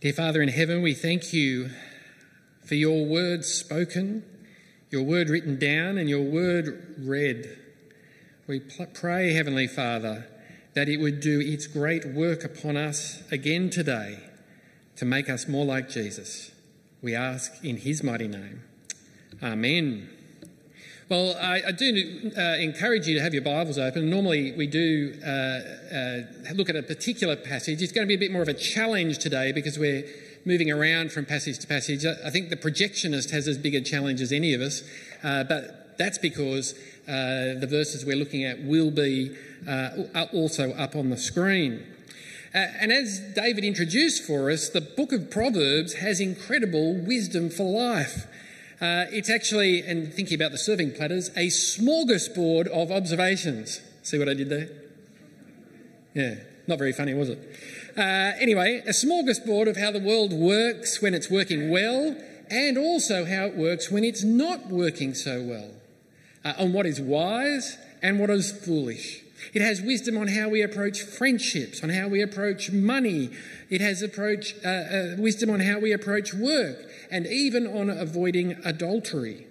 Dear Father in heaven, we thank you for your word spoken, your word written down, and your word read. We pray, Heavenly Father, that it would do its great work upon us again today to make us more like Jesus. We ask in his mighty name. Amen. Well, I, I do uh, encourage you to have your Bibles open. Normally, we do uh, uh, look at a particular passage. It's going to be a bit more of a challenge today because we're moving around from passage to passage. I think the projectionist has as big a challenge as any of us, uh, but that's because uh, the verses we're looking at will be uh, also up on the screen. and as David introduced for us, the book of Proverbs has incredible wisdom for life. Uh, it's actually, and thinking about the serving platters, a smorgasbord of observations. See what I did there? Yeah, not very funny, was it? Uh, anyway, a smorgasbord of how the world works when it's working well, and also how it works when it's not working so well, uh, on what is wise and what is foolish. It has wisdom on how we approach friendships, on how we approach money. It has approach, uh, uh, wisdom on how we approach work, and even on avoiding adultery.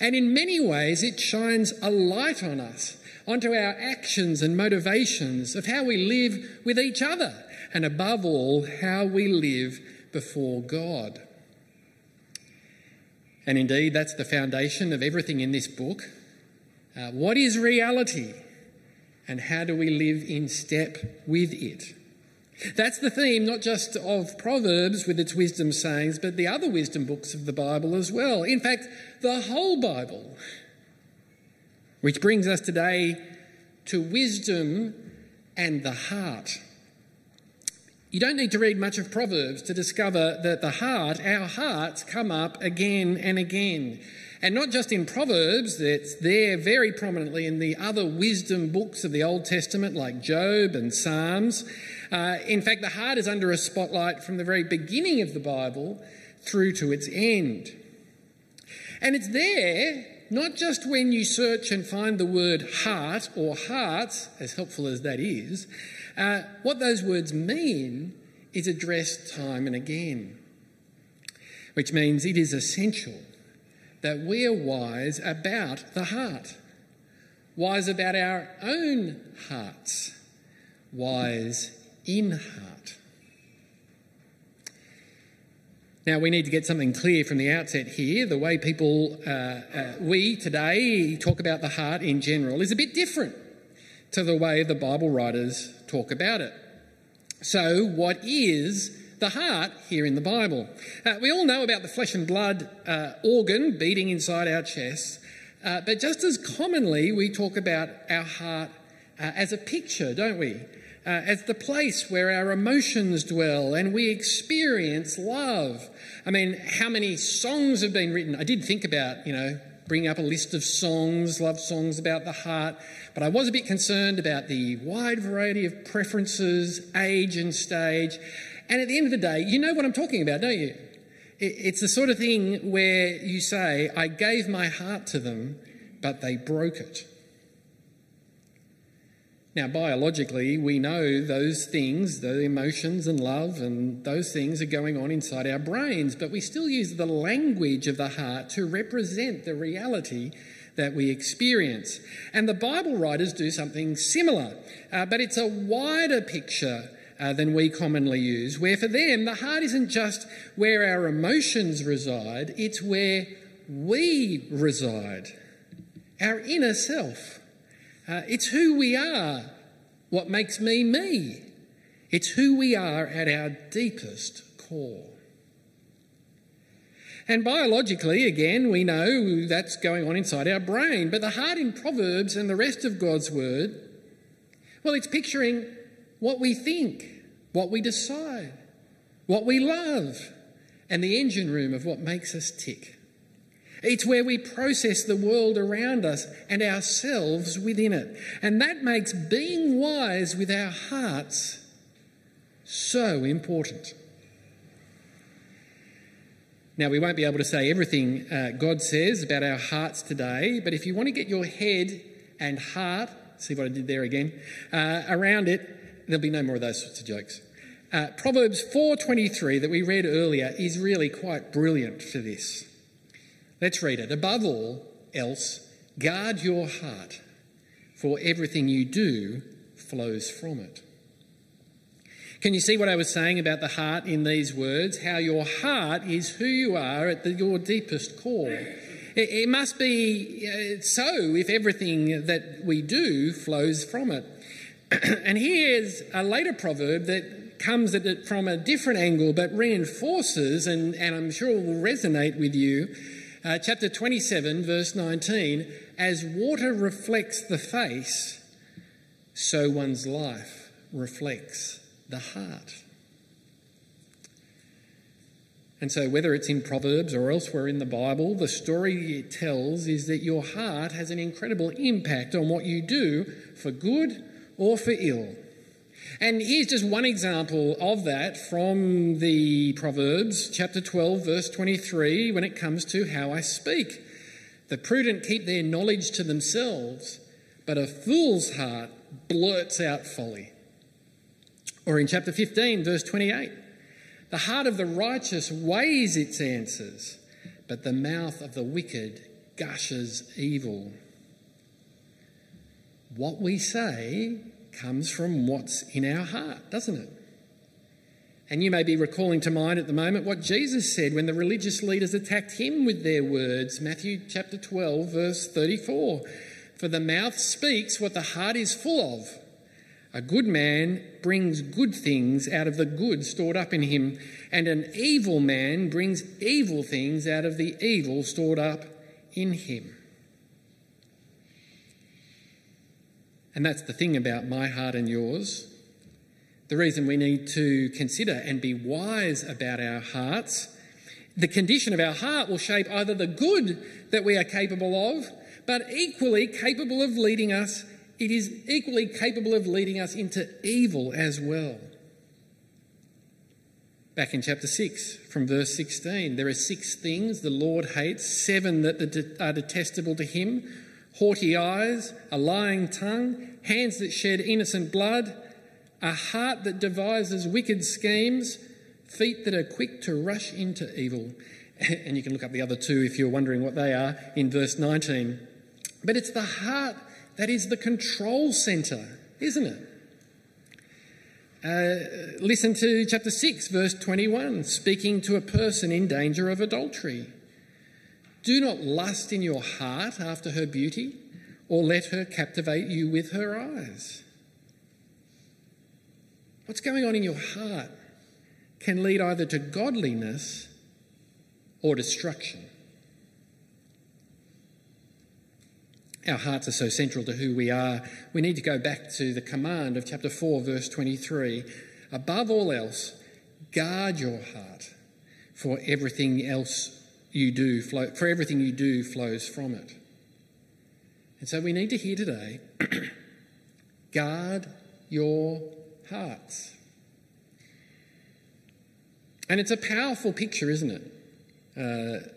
And in many ways, it shines a light on us, onto our actions and motivations of how we live with each other, and above all, how we live before God. And indeed, that's the foundation of everything in this book. Uh, what is reality? And how do we live in step with it? That's the theme, not just of Proverbs with its wisdom sayings, but the other wisdom books of the Bible as well. In fact, the whole Bible. Which brings us today to wisdom and the heart. You don't need to read much of Proverbs to discover that the heart, our hearts, come up again and again. And not just in Proverbs, it's there very prominently in the other wisdom books of the Old Testament, like Job and Psalms. Uh, in fact, the heart is under a spotlight from the very beginning of the Bible through to its end. And it's there not just when you search and find the word heart or hearts, as helpful as that is, uh, what those words mean is addressed time and again, which means it is essential that we are wise about the heart, wise about our own hearts, wise in heart. Now, we need to get something clear from the outset here. The way people, uh, uh, we today talk about the heart in general is a bit different to the way the Bible writers talk about it. So, what is the heart here in the Bible? Uh, we all know about the flesh and blood uh, organ beating inside our chests, uh, but just as commonly, we talk about our heart uh, as a picture, don't we? uh, as the place where our emotions dwell and we experience love. I mean, how many songs have been written? I did think about, you know, bring up a list of songs, love songs about the heart, but I was a bit concerned about the wide variety of preferences, age, and stage. And at the end of the day, you know what I'm talking about, don't you? It's the sort of thing where you say, I gave my heart to them, but they broke it. Now, biologically, we know those things, the emotions and love and those things are going on inside our brains, but we still use the language of the heart to represent the reality that we experience. And the Bible writers do something similar, uh, but it's a wider picture. Uh, than we commonly use, where for them the heart isn't just where our emotions reside, it's where we reside, our inner self. Uh, it's who we are, what makes me me. It's who we are at our deepest core. And biologically, again, we know that's going on inside our brain. But the heart in Proverbs and the rest of God's Word, well, it's picturing what we think, what we decide, what we love, and the engine room of what makes us tick. It's where we process the world around us and ourselves within it. And that makes being wise with our hearts so important. Now, we won't be able to say everything uh, God says about our hearts today, but if you want to get your head and heart, see what I did there again, uh, around it, there'll be no more of those sorts of jokes. Uh, Proverbs 4:23 that we read earlier is really quite brilliant for this. Let's read it. Above all else, guard your heart, for everything you do flows from it. Can you see what I was saying about the heart in these words? How your heart is who you are at the, your deepest core. It, it must be uh, so if everything that we do flows from it. and here's a later proverb that comes at it from a different angle but reinforces, and, and I'm sure will resonate with you. Uh, chapter 27, verse 19 As water reflects the face, so one's life reflects the heart. And so, whether it's in Proverbs or elsewhere in the Bible, the story it tells is that your heart has an incredible impact on what you do for good or for ill. And here's just one example of that from the Proverbs, chapter 12, verse 23, when it comes to how I speak. The prudent keep their knowledge to themselves, but a fool's heart blurts out folly. Or in chapter 15, verse 28, the heart of the righteous weighs its answers, but the mouth of the wicked gushes evil. What we say comes from what's in our heart, doesn't it? And you may be recalling to mind at the moment what Jesus said when the religious leaders attacked him with their words. Matthew chapter 12, verse 34. For the mouth speaks what the heart is full of. A good man brings good things out of the good stored up in him, and an evil man brings evil things out of the evil stored up in him. And that's the thing about my heart and yours. The reason we need to consider and be wise about our hearts. The condition of our heart will shape either the good that we are capable of, but equally capable of leading us, it is equally capable of leading us into evil as well. Back in chapter 6, from verse 16, there are six things the Lord hates, seven that are detestable to him haughty eyes, a lying tongue, hands that shed innocent blood, a heart that devises wicked schemes, feet that are quick to rush into evil. And you can look up the other two if you're wondering what they are in verse 19. But it's the heart that is the control centre, isn't it? Uh, listen to chapter 6, verse 21, speaking to a person in danger of adultery. Do not lust in your heart after her beauty, or let her captivate you with her eyes. What's going on in your heart can lead either to godliness or destruction. Our hearts are so central to who we are. We need to go back to the command of chapter 4, verse 23. Above all else, guard your heart, for everything else you do flow, for everything you do flows from it. And so we need to hear today guard your hearts. And it's a powerful picture, isn't it? Uh,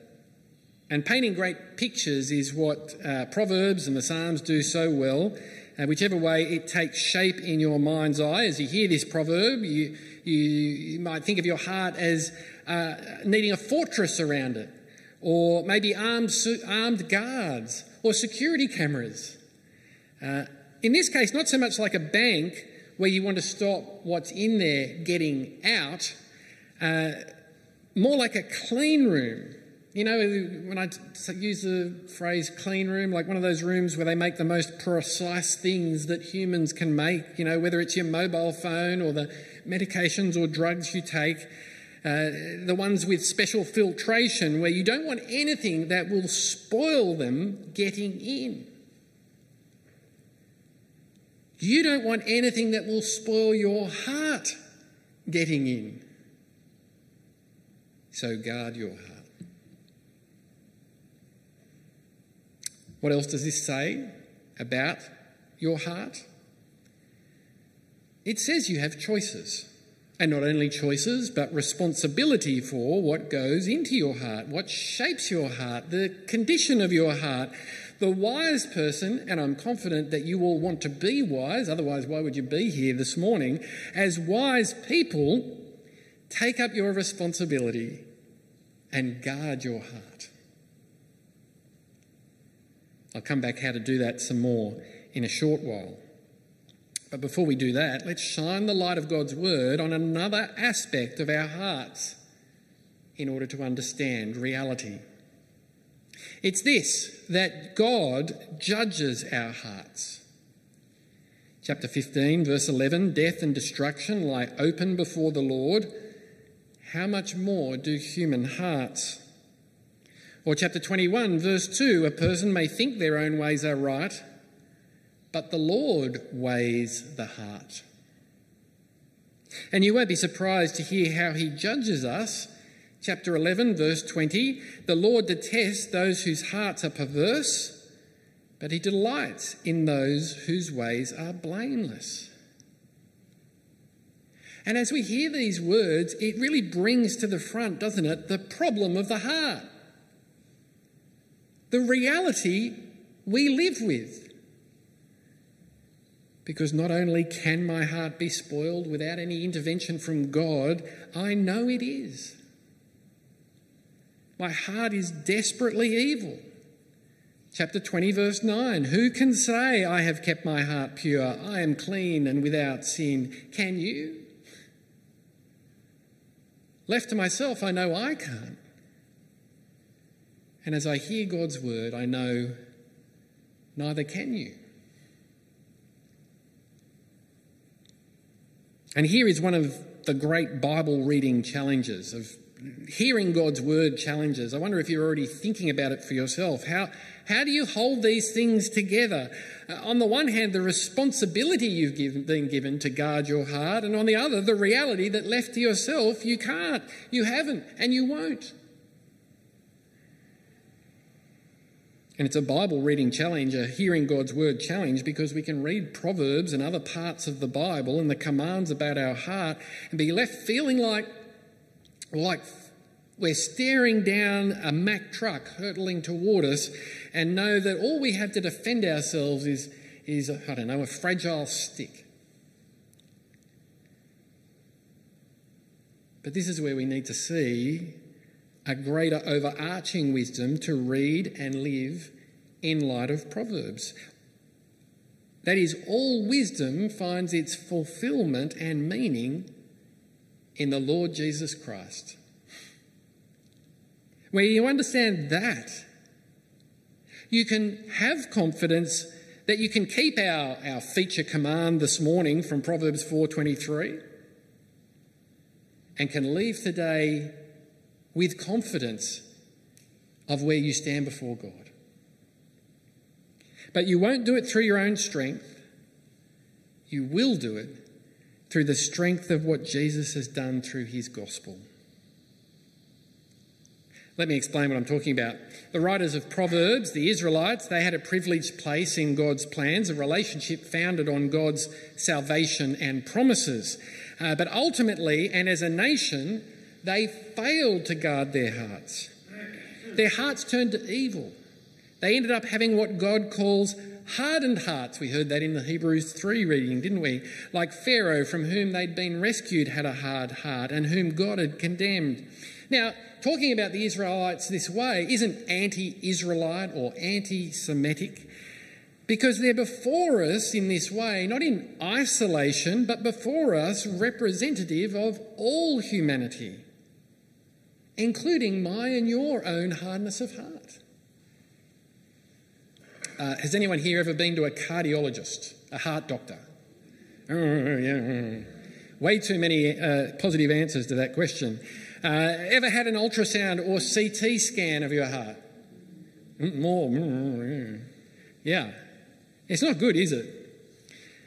and painting great pictures is what uh, Proverbs and the Psalms do so well. Uh, whichever way it takes shape in your mind's eye, as you hear this proverb, you, you, you might think of your heart as uh, needing a fortress around it or maybe armed, armed guards or security cameras. Uh, in this case, not so much like a bank where you want to stop what's in there getting out, uh, more like a clean room. You know, when I use the phrase clean room, like one of those rooms where they make the most precise things that humans can make, you know, whether it's your mobile phone or the medications or drugs you take, uh, the ones with special filtration, where you don't want anything that will spoil them getting in. You don't want anything that will spoil your heart getting in. So guard your heart. What else does this say about your heart? It says you have choices. And not only choices, but responsibility for what goes into your heart, what shapes your heart, the condition of your heart, The wise person, and I'm confident that you all want to be wise, otherwise, why would you be here this morning? As wise people, take up your responsibility and guard your heart. I'll come back how to do that some more in a short while. But before we do that, let's shine the light of God's word on another aspect of our hearts in order to understand reality. It's this that God judges our hearts. Chapter 15, verse 11 Death and destruction lie open before the Lord. How much more do human hearts? Or chapter 21, verse 2 A person may think their own ways are right, but the Lord weighs the heart. And you won't be surprised to hear how he judges us. Chapter 11, verse 20 The Lord detests those whose hearts are perverse, but he delights in those whose ways are blameless. And as we hear these words, it really brings to the front, doesn't it, the problem of the heart. The reality we live with. Because not only can my heart be spoiled without any intervention from God, I know it is. My heart is desperately evil. Chapter 20, verse 9 Who can say, I have kept my heart pure? I am clean and without sin. Can you? Left to myself, I know I can't. And as I hear God's word, I know neither can you. And here is one of the great Bible reading challenges of hearing God's word challenges. I wonder if you're already thinking about it for yourself. How, how do you hold these things together? Uh, on the one hand, the responsibility you've given, been given to guard your heart, and on the other, the reality that left to yourself, you can't, you haven't, and you won't. And it's a Bible reading challenge, a hearing God's word challenge, because we can read Proverbs and other parts of the Bible and the commands about our heart and be left feeling like, like we're staring down a Mack truck hurtling toward us and know that all we have to defend ourselves is, is I don't know, a fragile stick. But this is where we need to see a greater overarching wisdom to read and live in light of Proverbs. That is, all wisdom finds its fulfillment and meaning in the Lord Jesus Christ. Where you understand that, you can have confidence that you can keep our, our feature command this morning from Proverbs 4:23 and can leave today with confidence of where you stand before God. But you won't do it through your own strength. You will do it through the strength of what Jesus has done through his gospel. Let me explain what I'm talking about. The writers of Proverbs, the Israelites, they had a privileged place in God's plans, a relationship founded on God's salvation and promises. Uh, but ultimately, and as a nation, they failed to guard their hearts. Their hearts turned to evil. They ended up having what God calls hardened hearts. We heard that in the Hebrews 3 reading, didn't we? Like Pharaoh, from whom they'd been rescued, had a hard heart and whom God had condemned. Now, talking about the Israelites this way isn't anti Israelite or anti Semitic because they're before us in this way, not in isolation, but before us representative of all humanity including my and your own hardness of heart. Uh, has anyone here ever been to a cardiologist, a heart doctor? Oh, yeah. Way too many uh, positive answers to that question. Uh, ever had an ultrasound or CT scan of your heart? Mm, more. Mm, yeah. It's not good, is it?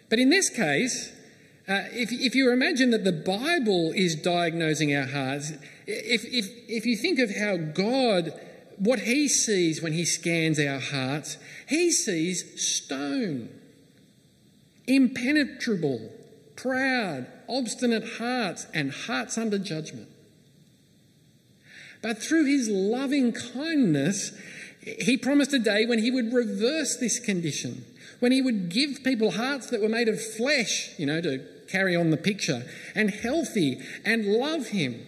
But in this case, uh, if, if you imagine that the Bible is diagnosing our hearts, if, if, if you think of how God, what He sees when He scans our hearts, He sees stone, impenetrable, proud, obstinate hearts, and hearts under judgment. But through His loving kindness, He promised a day when he would reverse this condition, when he would give people hearts that were made of flesh, you know, to carry on the picture, and healthy and love him.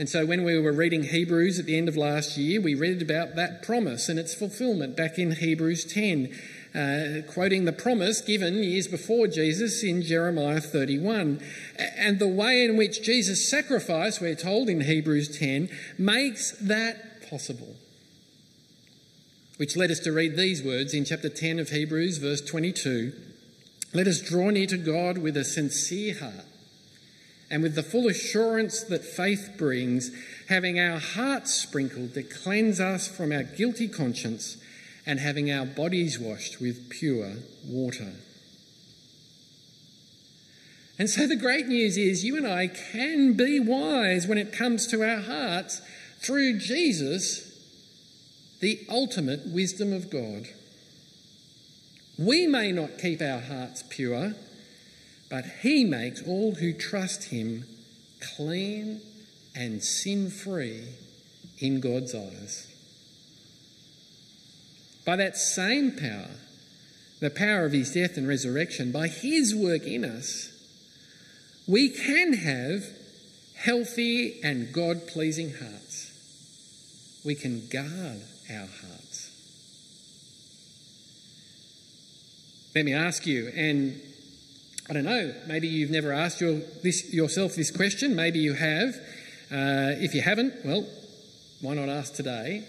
And so when we were reading Hebrews at the end of last year, we read about that promise and its fulfillment back in Hebrews 10 uh, quoting the promise given years before Jesus in Jeremiah 31. And the way in which Jesus' sacrifice, we're told in Hebrews 10, makes that possible. Which led us to read these words in chapter 10 of Hebrews, verse 22. Let us draw near to God with a sincere heart and with the full assurance that faith brings, having our hearts sprinkled to cleanse us from our guilty conscience and having our bodies washed with pure water. And so the great news is you and I can be wise when it comes to our hearts through Jesus, the ultimate wisdom of God. We may not keep our hearts pure, but He makes all who trust Him clean and sin free in God's eyes. By that same power, the power of his death and resurrection, by his work in us, we can have healthy and God pleasing hearts. We can guard our hearts. Let me ask you, and I don't know, maybe you've never asked your, this, yourself this question, maybe you have. Uh, if you haven't, well, why not ask today?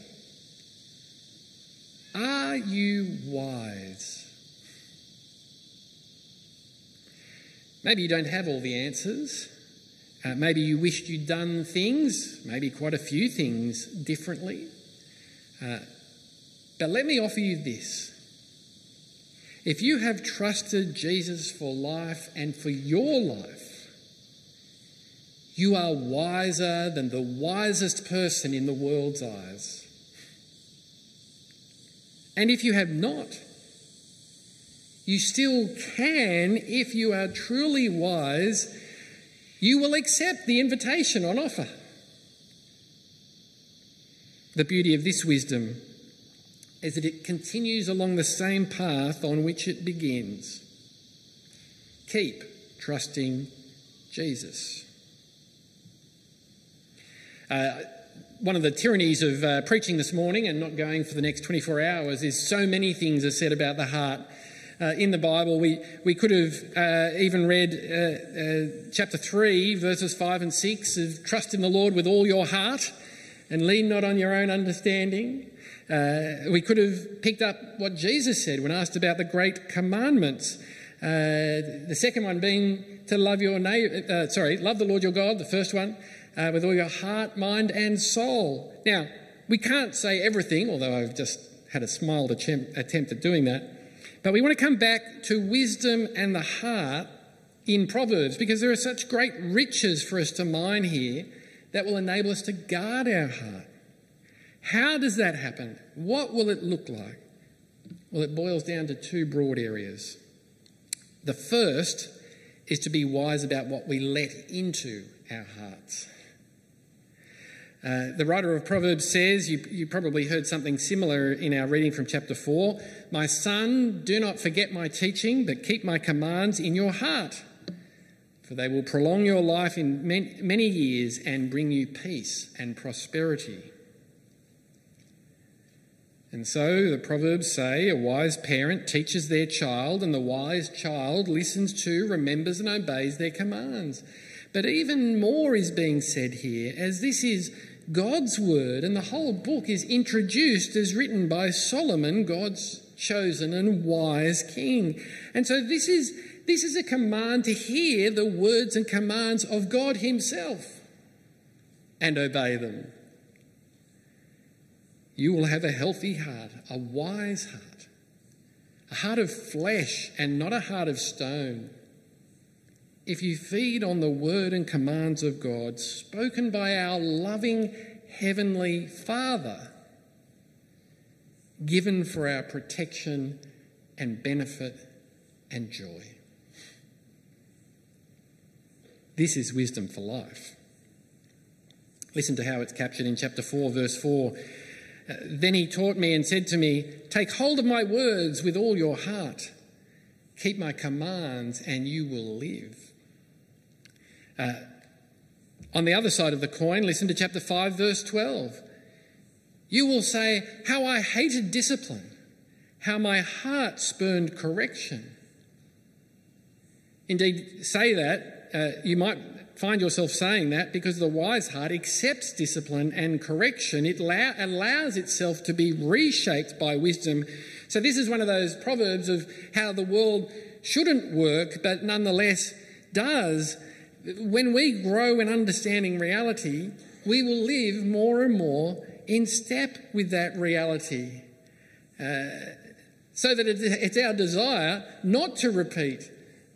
Are you wise? Maybe you don't have all the answers. Uh, maybe you wished you'd done things, maybe quite a few things differently. Uh, but let me offer you this. If you have trusted Jesus for life and for your life, you are wiser than the wisest person in the world's eyes. And if you have not, you still can, if you are truly wise, you will accept the invitation on offer. The beauty of this wisdom is that it continues along the same path on which it begins. Keep trusting Jesus. Uh, one of the tyrannies of uh, preaching this morning and not going for the next 24 hours is so many things are said about the heart. Uh, in the Bible, we, we could have uh, even read uh, uh, chapter 3, verses 5 and 6 of trust in the Lord with all your heart and lean not on your own understanding. Uh, we could have picked up what Jesus said when asked about the great commandments. the second one being to love your neighbor, sorry, love the Lord your God, the first one, uh, with all your heart, mind, and soul. Now, we can't say everything, although I've just had a smiled attempt at doing that. But we want to come back to wisdom and the heart in Proverbs because there are such great riches for us to mine here that will enable us to guard our heart. How does that happen? What will it look like? Well, it boils down to two broad areas. The first is to be wise about what we let into our hearts. Uh, the writer of Proverbs says, you, you probably heard something similar in our reading from chapter 4 My son, do not forget my teaching, but keep my commands in your heart, for they will prolong your life in many years and bring you peace and prosperity. And so the Proverbs say a wise parent teaches their child, and the wise child listens to, remembers, and obeys their commands. But even more is being said here, as this is God's word, and the whole book is introduced as written by Solomon, God's chosen and wise king. And so this is, this is a command to hear the words and commands of God Himself and obey them. You will have a healthy heart, a wise heart, a heart of flesh and not a heart of stone. If you feed on the word and commands of God spoken by our loving Heavenly Father, given for our protection and benefit and joy. This is wisdom for life. Listen to how it's captured in chapter 4, verse 4. Then he taught me and said to me, Take hold of my words with all your heart. Keep my commands, and you will live. Uh, on the other side of the coin, listen to chapter 5, verse 12. You will say, How I hated discipline, how my heart spurned correction. Indeed, say that. Uh, you might find yourself saying that because the wise heart accepts discipline and correction. It allow, allows itself to be reshaped by wisdom. So, this is one of those proverbs of how the world shouldn't work, but nonetheless does. When we grow in understanding reality, we will live more and more in step with that reality. Uh, so that it's our desire not to repeat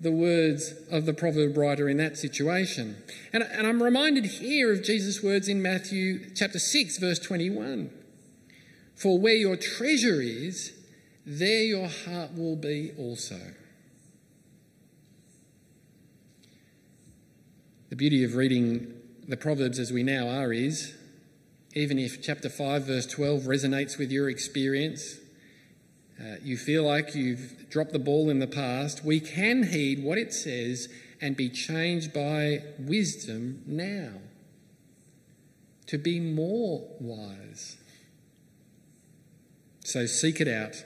the words of the proverb writer in that situation. And, and I'm reminded here of Jesus' words in Matthew chapter 6, verse 21. For where your treasure is, there your heart will be also. The beauty of reading the Proverbs as we now are is, even if chapter 5, verse 12 resonates with your experience, uh, you feel like you've dropped the ball in the past, we can heed what it says and be changed by wisdom now to be more wise. So seek it out.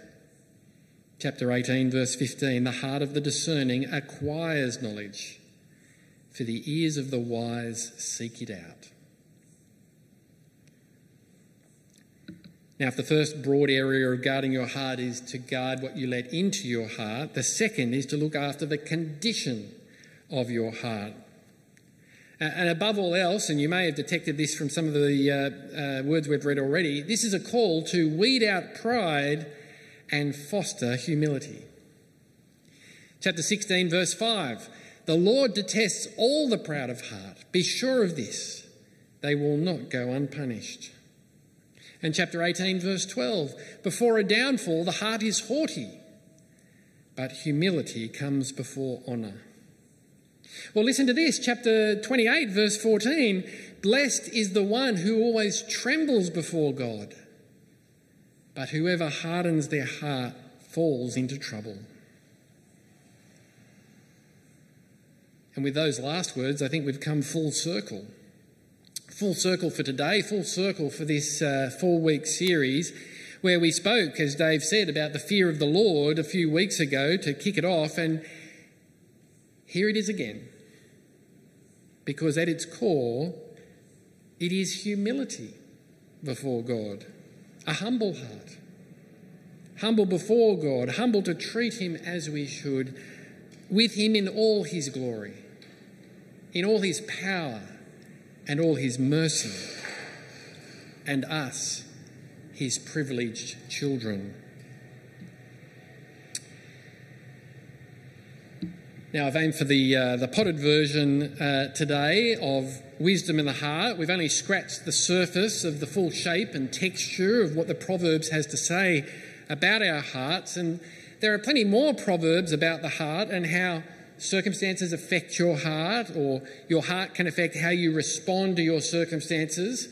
Chapter 18, verse 15 The heart of the discerning acquires knowledge, for the ears of the wise seek it out. Now, if the first broad area of guarding your heart is to guard what you let into your heart, the second is to look after the condition of your heart. And above all else, and you may have detected this from some of the uh, uh, words we've read already, this is a call to weed out pride and foster humility. Chapter 16, verse 5 The Lord detests all the proud of heart. Be sure of this, they will not go unpunished. And chapter 18, verse 12 Before a downfall, the heart is haughty, but humility comes before honour. Well, listen to this, chapter 28, verse 14 Blessed is the one who always trembles before God, but whoever hardens their heart falls into trouble. And with those last words, I think we've come full circle full circle for today, full circle for this uh, four week series where we spoke, as Dave said, about the fear of the Lord a few weeks ago to kick it off. And here it is again. Because at its core, it is humility before God, a humble heart. Humble before God, humble to treat Him as we should, with Him in all His glory, in all His power and all his mercy, and us, his privileged children. Now, I've aimed for the, uh, the potted version uh, today of Wisdom in the Heart. We've only scratched the surface of the full shape and texture of what the Proverbs has to say about our hearts. And there are plenty more Proverbs about the heart and how circumstances affect your heart, or your heart can affect how you respond to your circumstances,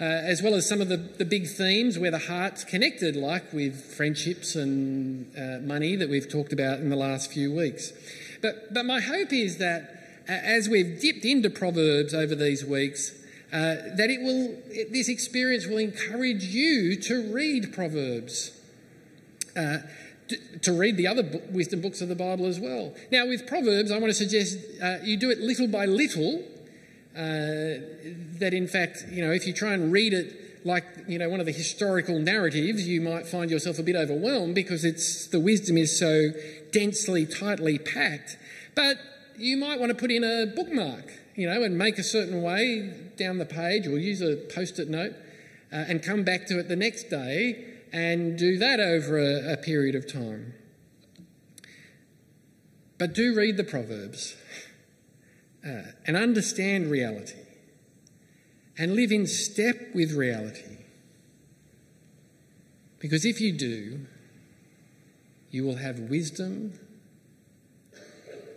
uh, as well as some of the, the big themes where the heart's connected, like with friendships and uh, money that we've talked about in the last few weeks. But, but my hope is that uh, as we've dipped into Proverbs over these weeks, uh, that it will, this experience will encourage you to read Proverbs. Uh, to read the other wisdom books of the Bible as well. Now, with Proverbs, I want to suggest uh, you do it little by little. Uh, that in fact, you know, if you try and read it like you know one of the historical narratives, you might find yourself a bit overwhelmed because it's the wisdom is so densely, tightly packed. But you might want to put in a bookmark, you know, and make a certain way down the page, or use a post-it note, uh, and come back to it the next day and do that over a, a period of time. But do read the Proverbs uh, and understand reality and live in step with reality. Because if you do, you will have wisdom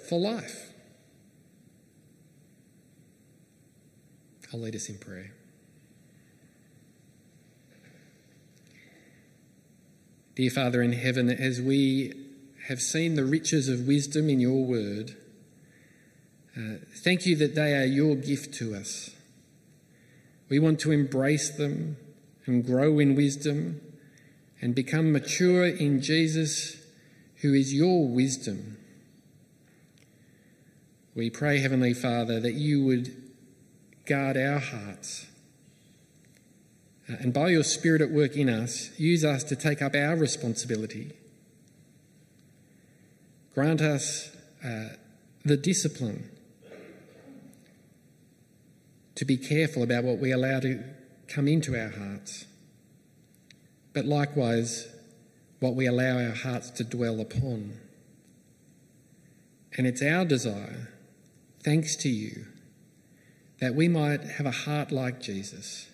for life. I'll lead us in prayer. Dear Father in heaven, as we have seen the riches of wisdom in your word, uh, thank you that they are your gift to us. We want to embrace them and grow in wisdom and become mature in Jesus, who is your wisdom. We pray, Heavenly Father, that you would guard our hearts. Uh, and by your Spirit at work in us, use us to take up our responsibility. Grant us uh, the discipline to be careful about what we allow to come into our hearts, but likewise what we allow our hearts to dwell upon. And it's our desire, thanks to you, that we might have a heart like Jesus,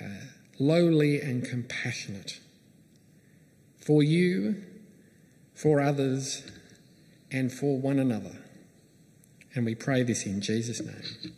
uh, lowly and compassionate for you, for others, and for one another. And we pray this in Jesus' name.